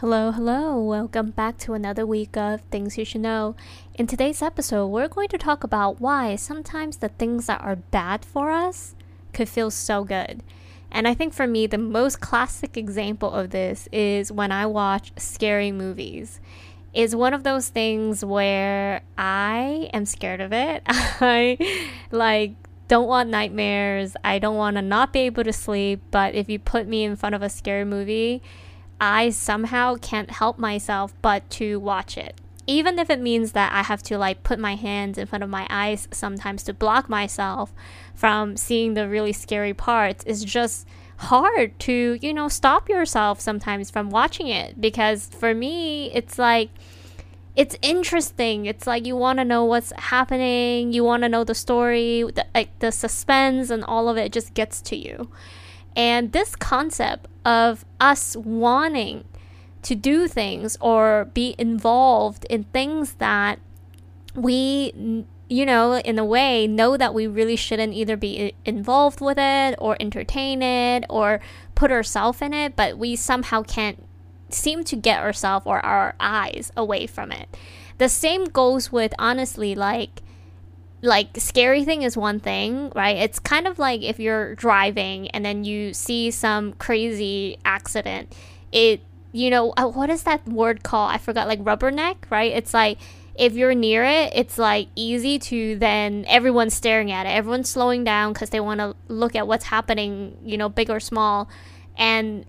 Hello, hello. Welcome back to another week of Things You Should Know. In today's episode, we're going to talk about why sometimes the things that are bad for us could feel so good. And I think for me, the most classic example of this is when I watch scary movies. Is one of those things where I am scared of it. I like don't want nightmares. I don't want to not be able to sleep, but if you put me in front of a scary movie, I somehow can't help myself but to watch it. Even if it means that I have to like put my hands in front of my eyes sometimes to block myself from seeing the really scary parts, it's just hard to, you know, stop yourself sometimes from watching it because for me, it's like it's interesting. It's like you want to know what's happening, you want to know the story, the, like the suspense and all of it just gets to you. And this concept of us wanting to do things or be involved in things that we you know in a way know that we really shouldn't either be involved with it or entertain it or put ourselves in it but we somehow can't seem to get ourselves or our eyes away from it. The same goes with honestly like like scary thing is one thing, right? It's kind of like if you're driving and then you see some crazy accident. It you know uh, what is that word called? I forgot. Like rubberneck, right? It's like if you're near it, it's like easy to then everyone's staring at it. Everyone's slowing down because they want to look at what's happening, you know, big or small. And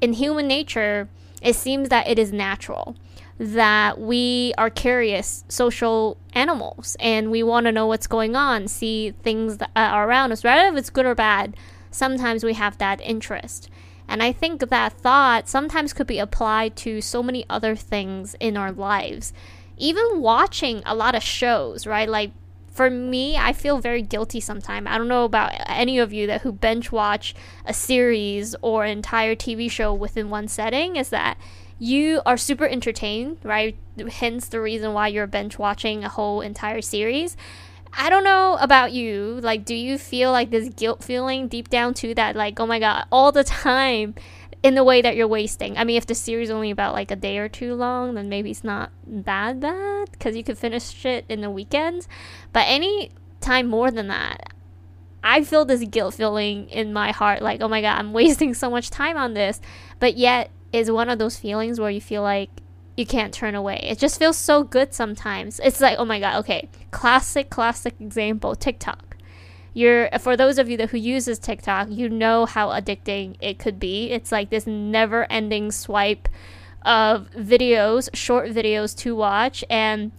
in human nature, it seems that it is natural that we are curious social animals and we want to know what's going on, see things that uh, are around us, rather if it's good or bad. Sometimes we have that interest. And I think that thought sometimes could be applied to so many other things in our lives. Even watching a lot of shows, right? Like for me, I feel very guilty sometimes. I don't know about any of you that who bench watch a series or an entire TV show within one setting is that you are super entertained, right? Hence the reason why you're bench watching a whole entire series. I don't know about you. Like, do you feel like this guilt feeling deep down too that, like, oh my god, all the time in the way that you're wasting? I mean, if the series only about like a day or two long, then maybe it's not that bad because you could finish it in the weekends. But any time more than that, I feel this guilt feeling in my heart like, oh my god, I'm wasting so much time on this. But yet, is one of those feelings where you feel like you can't turn away. It just feels so good sometimes. It's like, oh my god, okay. Classic, classic example, TikTok. You're for those of you that who uses TikTok, you know how addicting it could be. It's like this never-ending swipe of videos, short videos to watch and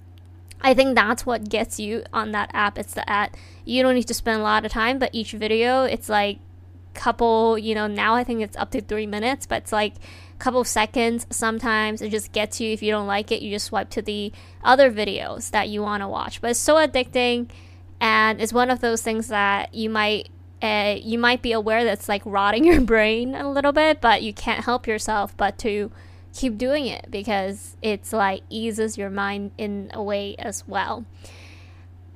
I think that's what gets you on that app. It's the at you don't need to spend a lot of time, but each video it's like couple, you know, now I think it's up to 3 minutes, but it's like couple seconds sometimes it just gets you. If you don't like it you just swipe to the other videos that you want to watch. But it's so addicting and it's one of those things that you might uh, you might be aware that's like rotting your brain a little bit but you can't help yourself but to keep doing it because it's like eases your mind in a way as well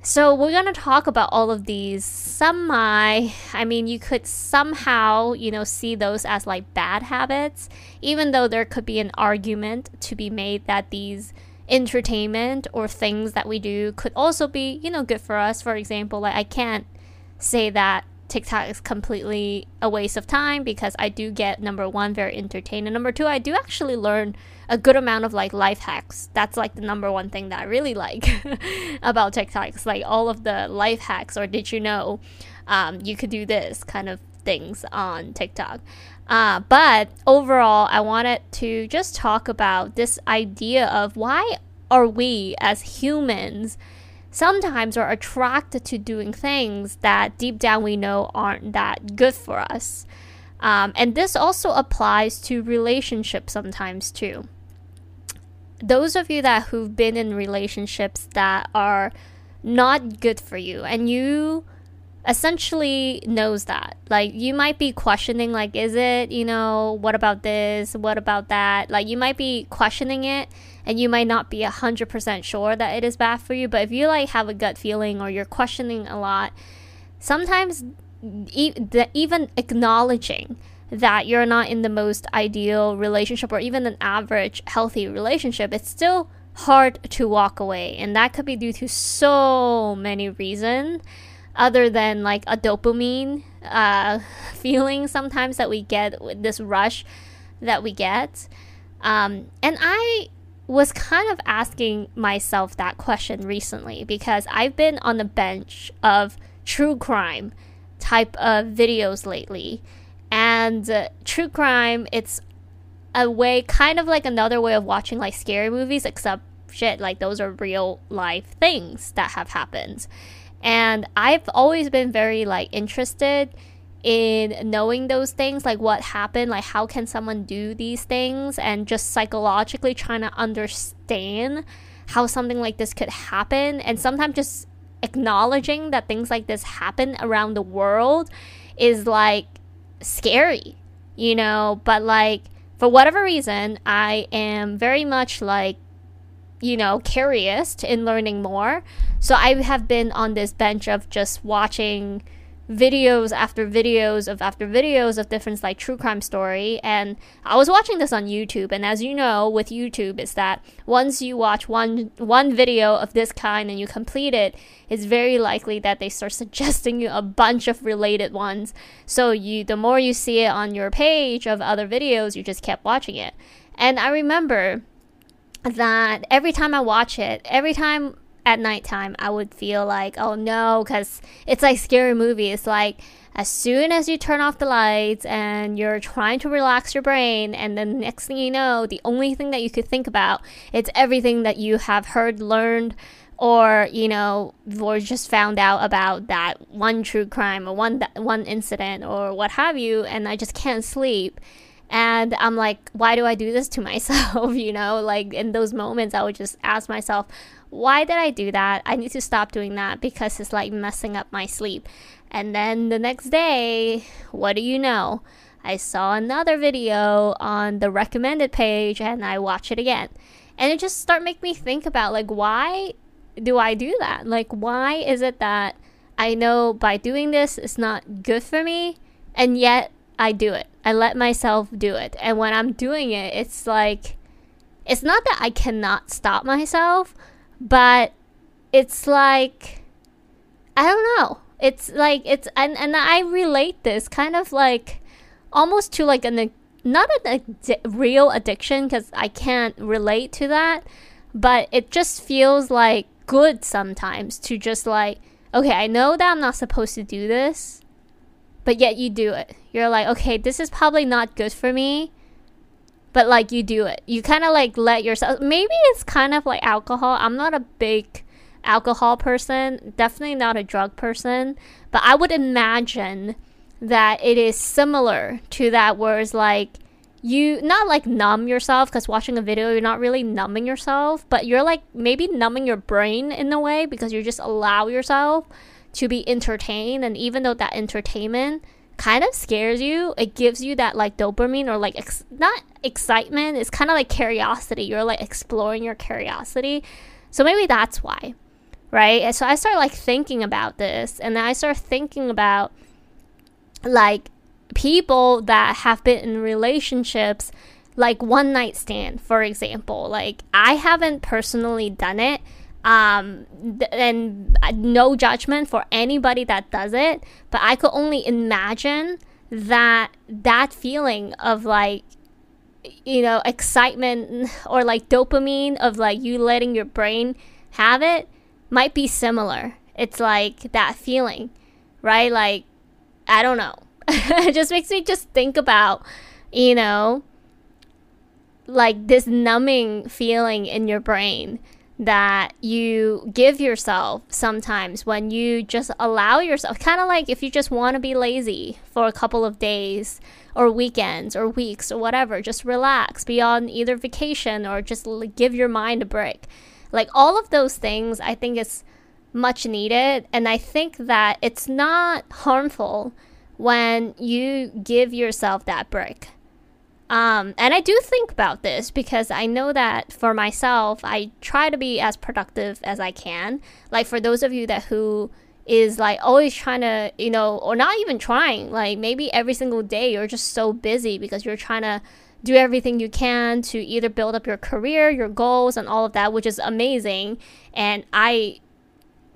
so we're going to talk about all of these semi I mean you could somehow, you know, see those as like bad habits even though there could be an argument to be made that these entertainment or things that we do could also be, you know, good for us. For example, like I can't say that TikTok is completely a waste of time because I do get number one very entertained and number two I do actually learn a good amount of like life hacks. That's like the number one thing that I really like about TikTok. It's like all of the life hacks or did you know um, you could do this kind of things on TikTok. Uh, but overall, I wanted to just talk about this idea of why are we as humans sometimes are attracted to doing things that deep down we know aren't that good for us. Um, and this also applies to relationships sometimes too. Those of you that who've been in relationships that are not good for you and you essentially knows that. Like you might be questioning like is it, you know, what about this? What about that? Like you might be questioning it and you might not be 100% sure that it is bad for you, but if you like have a gut feeling or you're questioning a lot, sometimes e- the, even acknowledging that you're not in the most ideal relationship or even an average healthy relationship, it's still hard to walk away. And that could be due to so many reasons other than like a dopamine uh, feeling sometimes that we get, with this rush that we get. Um, and I was kind of asking myself that question recently because I've been on the bench of true crime type of videos lately. And uh, true crime, it's a way, kind of like another way of watching like scary movies, except shit, like those are real life things that have happened. And I've always been very like interested in knowing those things, like what happened, like how can someone do these things, and just psychologically trying to understand how something like this could happen, and sometimes just acknowledging that things like this happen around the world is like scary, you know, but like for whatever reason, I am very much like you know, curious in learning more. So I have been on this bench of just watching videos after videos of after videos of different like true crime story. And I was watching this on YouTube. And as you know with YouTube is that once you watch one one video of this kind and you complete it it's very likely that they start suggesting you a bunch of related ones. So you the more you see it on your page of other videos you just kept watching it. And I remember that every time I watch it every time at nighttime, I would feel like, oh no, because it's like scary movie. It's like as soon as you turn off the lights and you're trying to relax your brain, and then next thing you know, the only thing that you could think about it's everything that you have heard, learned, or you know, or just found out about that one true crime or one one incident or what have you, and I just can't sleep. And I'm like, why do I do this to myself? you know, like in those moments, I would just ask myself, why did I do that? I need to stop doing that because it's like messing up my sleep. And then the next day, what do you know? I saw another video on the recommended page and I watch it again. And it just start make me think about like why do I do that? Like why is it that I know by doing this it's not good for me and yet I do it. I let myself do it. And when I'm doing it, it's like it's not that I cannot stop myself, but it's like I don't know. It's like it's and and I relate this kind of like almost to like an not a real addiction because I can't relate to that, but it just feels like good sometimes to just like okay, I know that I'm not supposed to do this, but yet you do it. You're like, okay, this is probably not good for me, but like you do it. You kind of like let yourself. Maybe it's kind of like alcohol. I'm not a big alcohol person, definitely not a drug person, but I would imagine that it is similar to that where it's like you not like numb yourself because watching a video you're not really numbing yourself but you're like maybe numbing your brain in a way because you just allow yourself to be entertained and even though that entertainment kind of scares you. It gives you that like dopamine or like ex- not excitement. It's kind of like curiosity. You're like exploring your curiosity. So maybe that's why, right? And so I start like thinking about this, and then I start thinking about like people that have been in relationships like one night stand for example like i haven't personally done it um, th- and no judgment for anybody that does it, but I could only imagine that that feeling of like you know excitement or like dopamine of like you letting your brain have it might be similar. It's like that feeling, right? Like I don't know. it just makes me just think about, you know, like this numbing feeling in your brain that you give yourself sometimes when you just allow yourself kind of like if you just want to be lazy for a couple of days or weekends or weeks or whatever just relax be on either vacation or just give your mind a break. Like all of those things i think is much needed and i think that it's not harmful when you give yourself that break um, and I do think about this because I know that for myself, I try to be as productive as I can. Like for those of you that who is like always trying to, you know, or not even trying, like maybe every single day you're just so busy because you're trying to do everything you can to either build up your career, your goals, and all of that, which is amazing. And I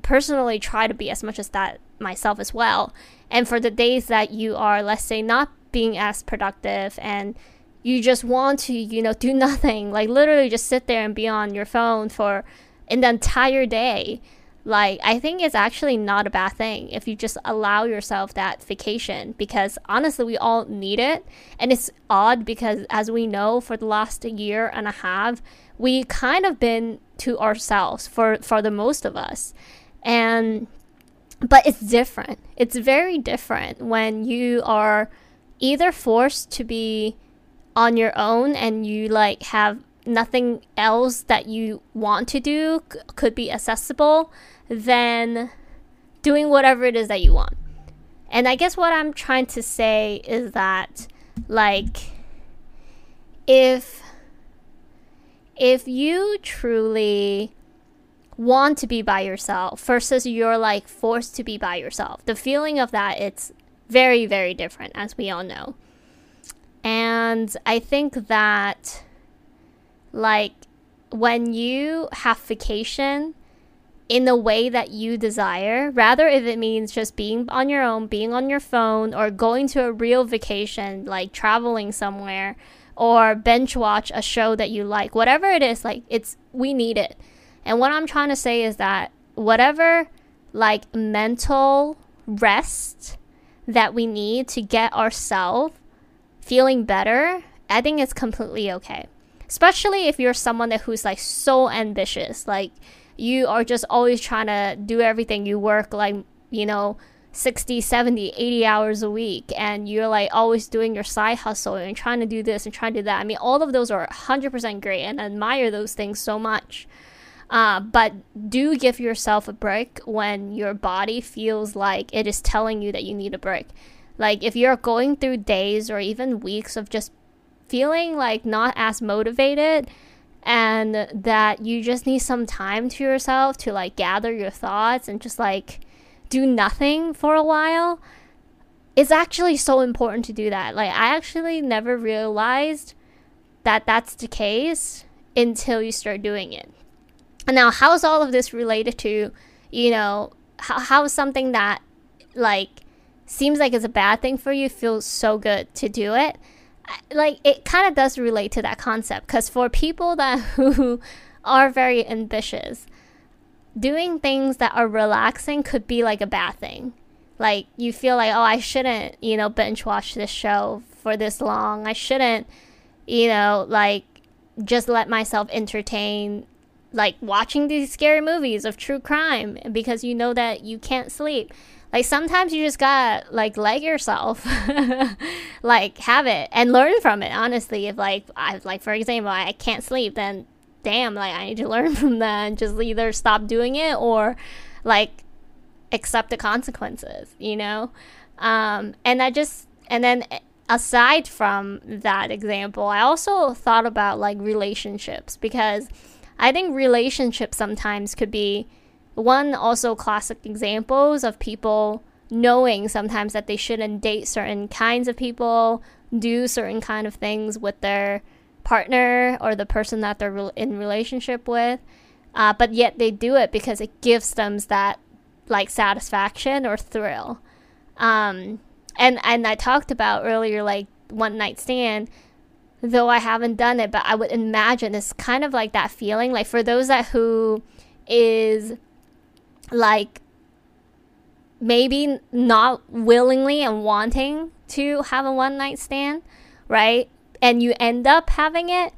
personally try to be as much as that myself as well. And for the days that you are, let's say, not being as productive and you just want to, you know, do nothing, like literally just sit there and be on your phone for an entire day, like I think it's actually not a bad thing if you just allow yourself that vacation because honestly we all need it. And it's odd because as we know for the last year and a half we kind of been to ourselves for for the most of us. And but it's different. It's very different when you are either forced to be on your own and you like have nothing else that you want to do c- could be accessible than doing whatever it is that you want. And I guess what I'm trying to say is that like if if you truly want to be by yourself versus you're like forced to be by yourself, the feeling of that it's very very different as we all know. And I think that like when you have vacation in the way that you desire, rather if it means just being on your own, being on your phone, or going to a real vacation, like traveling somewhere, or bench watch a show that you like, whatever it is, like it's we need it. And what I'm trying to say is that whatever like mental rest that we need to get ourselves feeling better, I think it's completely okay. Especially if you're someone that who's like so ambitious, like you are just always trying to do everything. You work like, you know, 60, 70, 80 hours a week and you're like always doing your side hustle and trying to do this and trying to do that. I mean, all of those are 100% great and I admire those things so much. Uh, but do give yourself a break when your body feels like it is telling you that you need a break. Like if you're going through days or even weeks of just feeling like not as motivated, and that you just need some time to yourself to like gather your thoughts and just like do nothing for a while it's actually so important to do that. Like i actually never realized that that's the case until you start doing it. And now how is all of this related to you know how, how is something that like seems like it's a bad thing for you feels so good to do it. Like it kind of does relate to that concept because for people that who are very ambitious doing things that are relaxing could be like a bad thing. Like you feel like oh i shouldn't you know binge watch this show for this long. I shouldn't you know like just let myself entertain like watching these scary movies of true crime because you know that you can't sleep like sometimes you just gotta like let yourself like have it and learn from it honestly. If like i like for example i can't sleep then damn like i need to learn from that and just either stop doing it or like accept the consequences you know? Um and i just and then aside from that example i also thought about like relationships because i think relationships sometimes could be one also classic examples of people knowing sometimes that they shouldn't date certain kinds of people, do certain kind of things with their partner or the person that they're in relationship with, uh, but yet they do it because it gives them that like satisfaction or thrill. Um, and and I talked about earlier like one night stand. Though I haven't done it, but I would imagine it's kind of like that feeling. Like for those that who is like maybe not willingly and wanting to have a one night stand, right? And you end up having it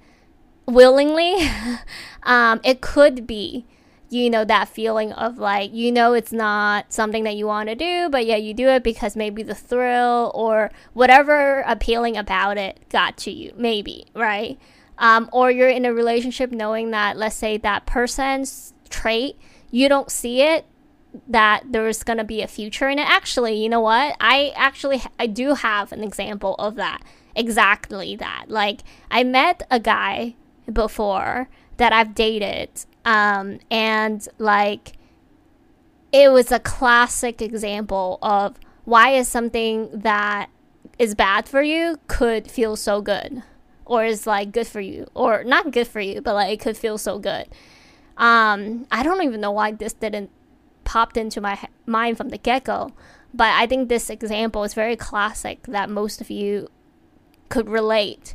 willingly, um, it could be, you know, that feeling of like, you know, it's not something that you want to do, but yeah, you do it because maybe the thrill or whatever appealing about it got to you, maybe, right? Um, or you're in a relationship knowing that, let's say, that person's trait you don't see it that there's going to be a future in it. Actually you know what? I actually i do have an example of that exactly that. Like i met a guy before that i've dated um and like it was a classic example of why is something that is bad for you could feel so good or is like good for you or not good for you but like it could feel so good um i don't even know why this didn't popped into my mind from the get-go but i think this example is very classic that most of you could relate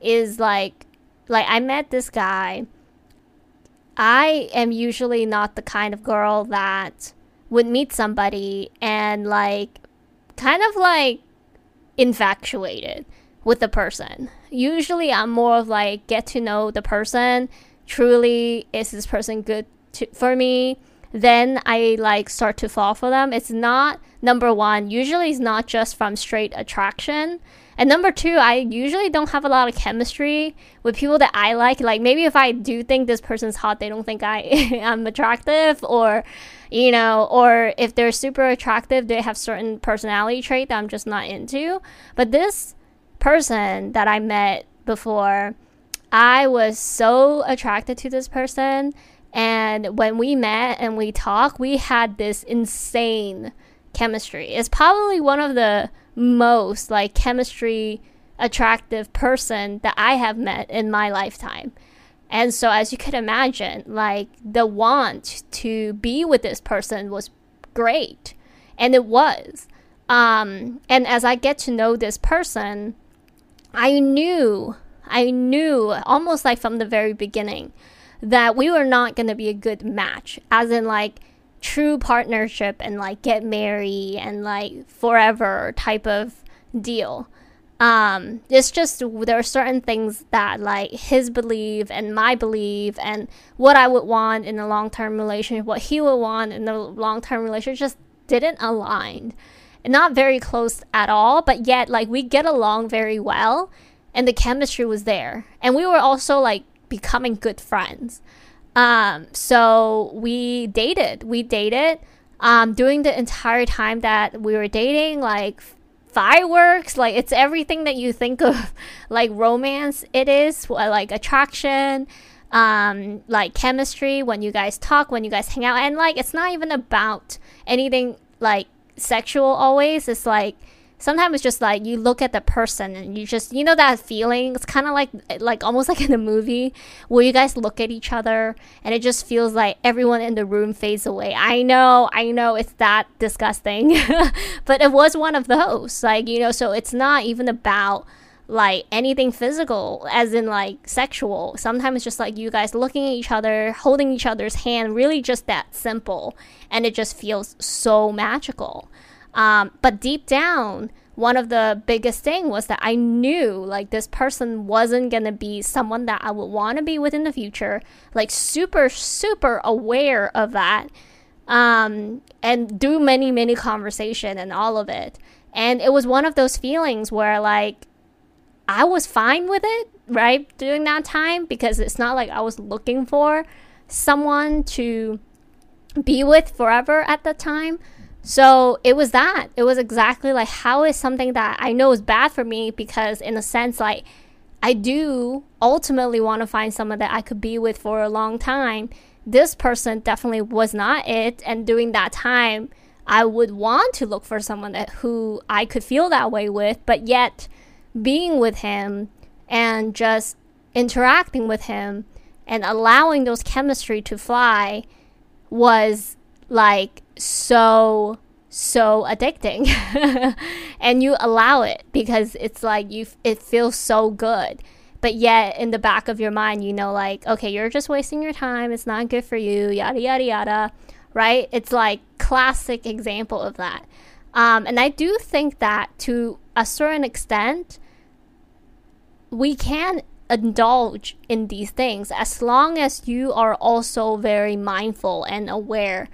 is like like i met this guy i am usually not the kind of girl that would meet somebody and like kind of like infatuated with the person. Usually I'm more of like get to know the person. Truly, is this person good to, for me? Then I like start to fall for them. It's not number one. Usually, it's not just from straight attraction. And number two, I usually don't have a lot of chemistry with people that I like. Like maybe if I do think this person's hot, they don't think I am attractive, or you know, or if they're super attractive, they have certain personality trait that I'm just not into. But this person that I met before, I was so attracted to this person. And when we met and we talked, we had this insane chemistry. It's probably one of the most like chemistry attractive person that I have met in my lifetime. And so as you could imagine, like the want to be with this person was great. And it was. Um, and as I get to know this person, I knew, I knew almost like from the very beginning that we were not going to be a good match, as in like true partnership and like get married and like forever type of deal. Um, it's just there are certain things that like his belief and my belief and what I would want in a long term relationship, what he would want in a long term relationship just didn't align. Not very close at all, but yet like we get along very well and the chemistry was there. And we were also like becoming good friends. Um, so we dated. We dated. Um, during the entire time that we were dating, like fireworks, like it's everything that you think of, like romance. It is like attraction, um, like chemistry when you guys talk, when you guys hang out, and like it's not even about anything like sexual. Always, it's like sometimes it's just like you look at the person and you just you know that feeling? It's kind of like like almost like in a movie where you guys look at each other and it just feels like everyone in the room fades away. I know i know it's that disgusting but it was one of those like you know so it's not even about like anything physical as in like sexual. Sometimes it's just like you guys looking at each other holding each other's hand really just that simple and it just feels so magical um, but deep down, one of the biggest thing was that I knew like this person wasn't gonna be someone that I would want to be with in the future. Like super, super aware of that. Um, and do many, many conversation and all of it. And it was one of those feelings where like I was fine with it, right? During that time because it's not like I was looking for someone to be with forever at the time. So it was that. It was exactly like how is something that I know is bad for me because in a sense like I do ultimately want to find someone that I could be with for a long time. This person definitely was not it and during that time I would want to look for someone that who I could feel that way with, but yet being with him and just interacting with him and allowing those chemistry to fly was like so so addicting. And you allow it because it's like you it feels so good. But yet in the back of your mind you know like okay you're just wasting your time. It's not good for you yada yada yada. Right? It's like classic example of that. Um, and i do think that to a certain extent we can indulge in these things as long as you are also very mindful and aware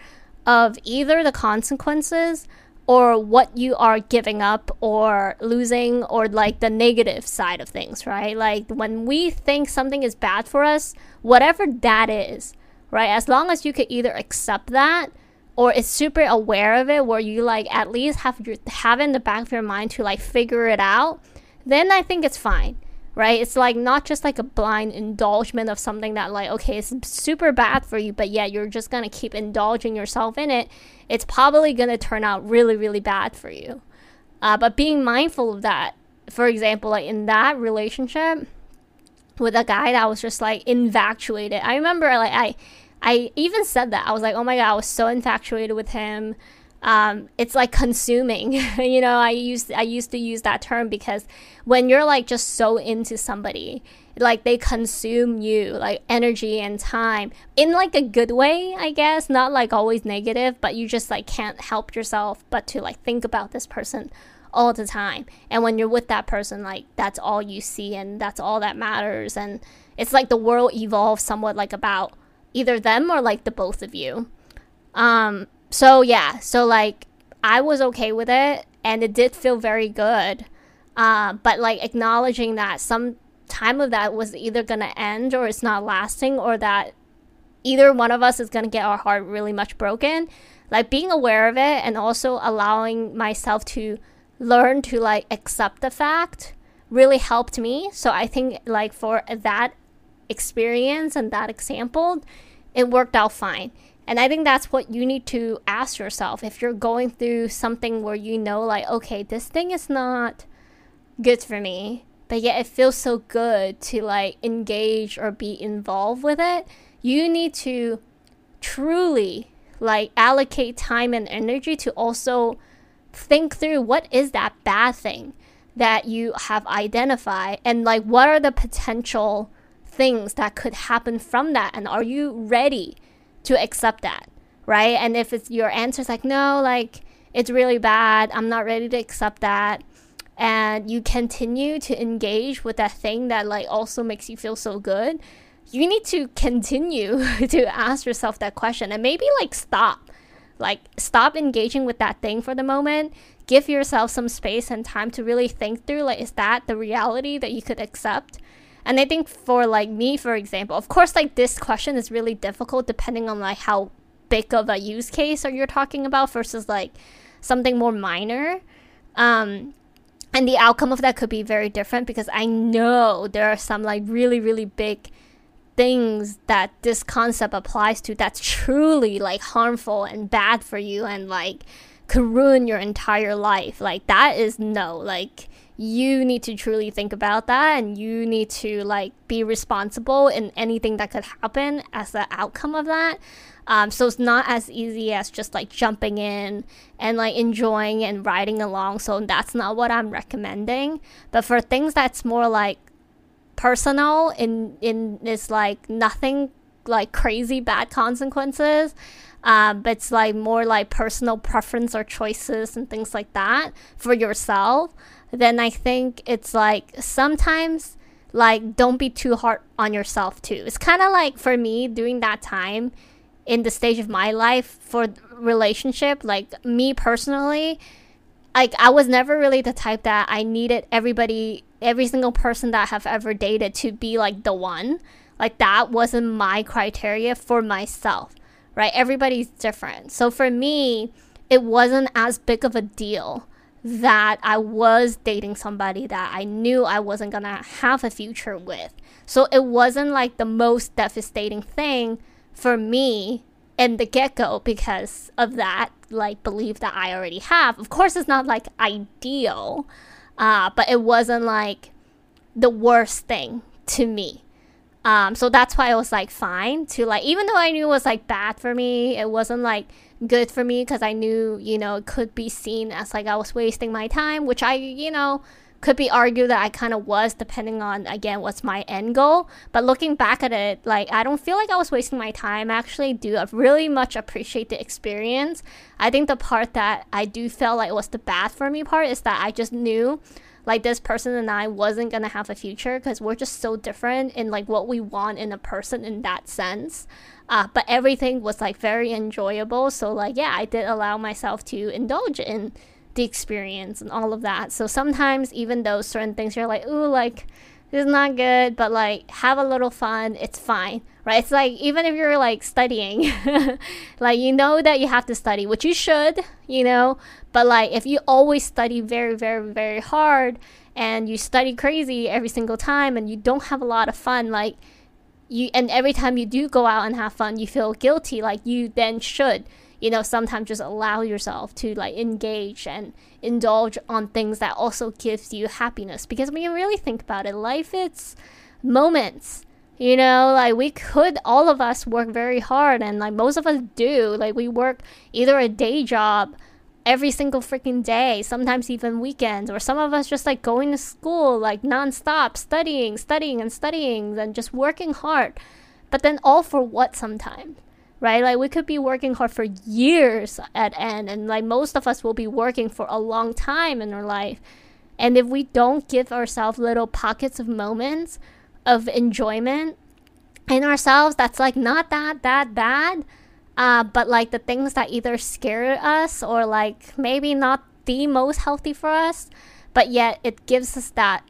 of either the consequences or what you are giving up or losing or like the negative side of things, right? Like when we think something is bad for us, whatever that is, right? As long as you could either accept that or is super aware of it where you like at least have your have in the back of your mind to like figure it out, then I think it's fine. Right? It's like not just like a blind indulgement of something that like okay, it's super bad for you, but yeah, you're just going to keep indulging yourself in it. It's probably going to turn out really really bad for you. Uh, but being mindful of that, for example, like in that relationship with a guy that was just like infatuated. I remember like I I even said that. I was like, "Oh my god, I was so infatuated with him." Um, it's like consuming. you know, I used I used to use that term because when you're like just so into somebody, like they consume you like energy and time in like a good way, I guess, not like always negative, but you just like can't help yourself but to like think about this person all the time. And when you're with that person, like that's all you see and that's all that matters and it's like the world evolves somewhat like about either them or like the both of you. Um so yeah, so like I was okay with it and it did feel very good. Uh, but like acknowledging that some time of that was either gonna end or it's not lasting or that either one of us is gonna get our heart really much broken. Like being aware of it and also allowing myself to learn to like accept the fact really helped me. So I think like for that experience and that example, it worked out fine. And I think that's what you need to ask yourself if you're going through something where you know, like, okay, this thing is not good for me, but yet it feels so good to like engage or be involved with it. You need to truly like allocate time and energy to also think through what is that bad thing that you have identified and like what are the potential things that could happen from that and are you ready to accept that, right? And if it's your answer is like, no, like it's really bad, I'm not ready to accept that, and you continue to engage with that thing that like also makes you feel so good, you need to continue to ask yourself that question and maybe like stop. Like stop engaging with that thing for the moment. Give yourself some space and time to really think through like is that the reality that you could accept? And I think for like me, for example, of course, like this question is really difficult depending on like how big of a use case are you're talking about versus like something more minor. Um, and the outcome of that could be very different because I know there are some like really, really big things that this concept applies to that's truly like harmful and bad for you and like could ruin your entire life. Like that is no, like you need to truly think about that and you need to like be responsible in anything that could happen as the outcome of that. Um, so it's not as easy as just like jumping in and like enjoying and riding along. So that's not what i'm recommending. But for things that's more like personal in in this like nothing like crazy bad consequences um, but it's like more like personal preference or choices and things like that for yourself then I think it's like sometimes like don't be too hard on yourself too. It's kind of like for me during that time in the stage of my life for relationship, like me personally, like I was never really the type that I needed everybody, every single person that I have ever dated to be like the one. Like that wasn't my criteria for myself, right? Everybody's different. So for me, it wasn't as big of a deal that I was dating somebody that I knew I wasn't gonna have a future with. So it wasn't like the most devastating thing for me in the get go because of that like belief that I already have. Of course, it's not like ideal, uh, but it wasn't like the worst thing to me. Um, so that's why I was like fine to like even though I knew it was like bad for me, it wasn't like good for me because I knew, you know, it could be seen as like I was wasting my time, which I, you know, could be argued that I kind of was, depending on again what's my end goal. But looking back at it, like I don't feel like I was wasting my time. I actually do I really much appreciate the experience. I think the part that I do feel like was the bad for me part is that I just knew like this person and I wasn't gonna have a future because we're just so different in like what we want in a person in that sense. Uh, but everything was like very enjoyable. So like yeah, I did allow myself to indulge in the experience and all of that. So sometimes even though certain things you're like, ooh, like this is not good, but like have a little fun. It's fine, right? It's like even if you're like studying, like you know that you have to study, which you should, you know, but like if you always study very, very, very hard and you study crazy every single time and you don't have a lot of fun, like you, and every time you do go out and have fun, you feel guilty, like you then should you know sometimes just allow yourself to like engage and indulge on things that also gives you happiness. Because when you really think about it life it's moments you know like we could all of us work very hard and like most of us do like we work either a day job every single freaking day sometimes even weekends or some of us just like going to school like nonstop studying studying and studying and just working hard but then all for what sometimes right? Like we could be working hard for years at end, and like most of us will be working for a long time in our life. And if we don't give ourselves little pockets of moments of enjoyment in ourselves, that's like not that that bad. Uh, but like the things that either scare us or like maybe not the most healthy for us, but yet it gives us that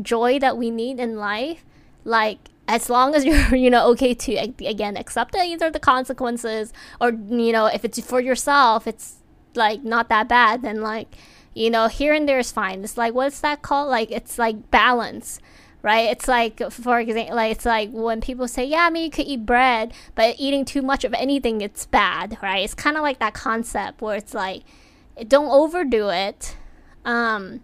joy that we need in life. Like as long as you're you know okay to again accept either the consequences or you know if it's for yourself it's like not that bad then like you know here and there is fine it's like what's that called like it's like balance right? It's like for example like it's like when people say yeah i mean you could eat bread but eating too much of anything it's bad right? It's kind of like that concept where it's like don't overdo it um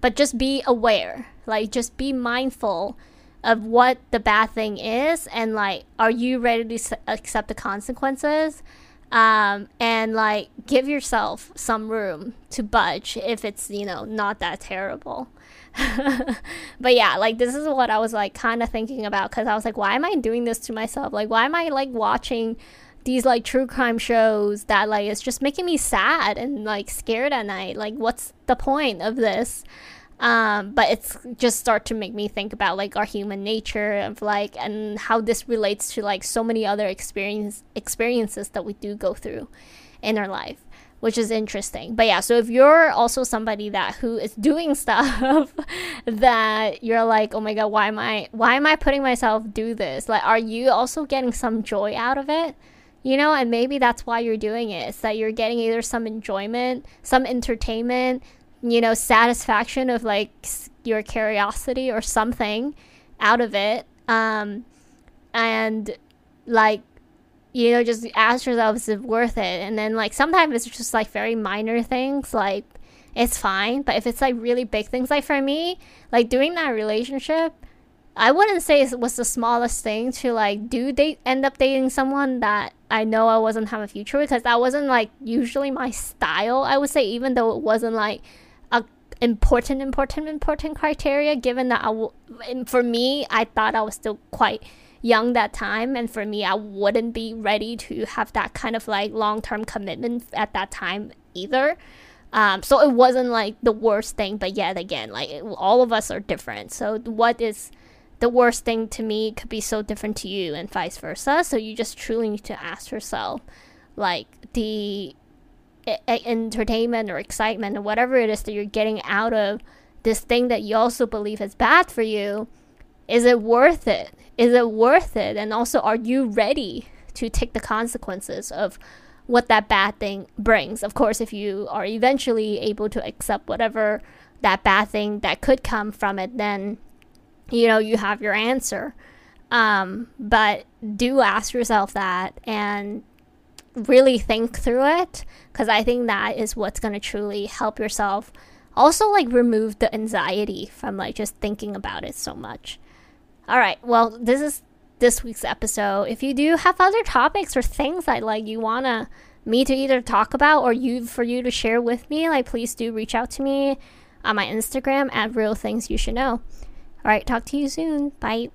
but just be aware. Like just be mindful of what the bad thing is and like are you ready to s- accept the consequences? Um, and like give yourself some room to budge if it's you know not that terrible but yeah like this is what i was like kind of thinking about because i was like why am i doing this to myself? Like why am i like watching these like true crime shows that like it's just making me sad and like scared at night? Like what's the point of this? Um, but it's just start to make me think about like our human nature of like and how this relates to like so many other experience experiences that we do go through in our life which is interesting. But yeah so if you're also somebody that who is doing stuff that you're like oh my god why am i why am i putting myself do this? Like are you also getting some joy out of it? You know and maybe that's why you're doing it it's that you're getting either some enjoyment some entertainment you know, satisfaction of like your curiosity or something out of it. Um, and like, you know, just ask yourself, is it worth it? And then like sometimes it's just like very minor things, like it's fine. But if it's like really big things, like for me, like doing that relationship, I wouldn't say it was the smallest thing to like do date end up dating someone that I know I wasn't have a future because that wasn't like usually my style. I would say even though it wasn't like a important, important, important criteria. Given that I w- for me, I thought I was still quite young that time, and for me, I wouldn't be ready to have that kind of like long term commitment at that time either. Um, so it wasn't like the worst thing, but yet again, like it, all of us are different. So what is the worst thing to me could be so different to you, and vice versa. So you just truly need to ask yourself, like the entertainment or excitement or whatever it is that you're getting out of this thing that you also believe is bad for you, is it worth it? Is it worth it? And also, are you ready to take the consequences of what that bad thing brings? Of course, if you are eventually able to accept whatever that bad thing that could come from it, then you know you have your answer. Um, but do ask yourself that and really think through it because I think that is what's going to truly help yourself also like remove the anxiety from like just thinking about it so much. All right, well, this is this week's episode. If you do have other topics or things that like you want to me to either talk about or you for you to share with me, like please do reach out to me on my Instagram at real things you should know. All right, talk to you soon. Bye.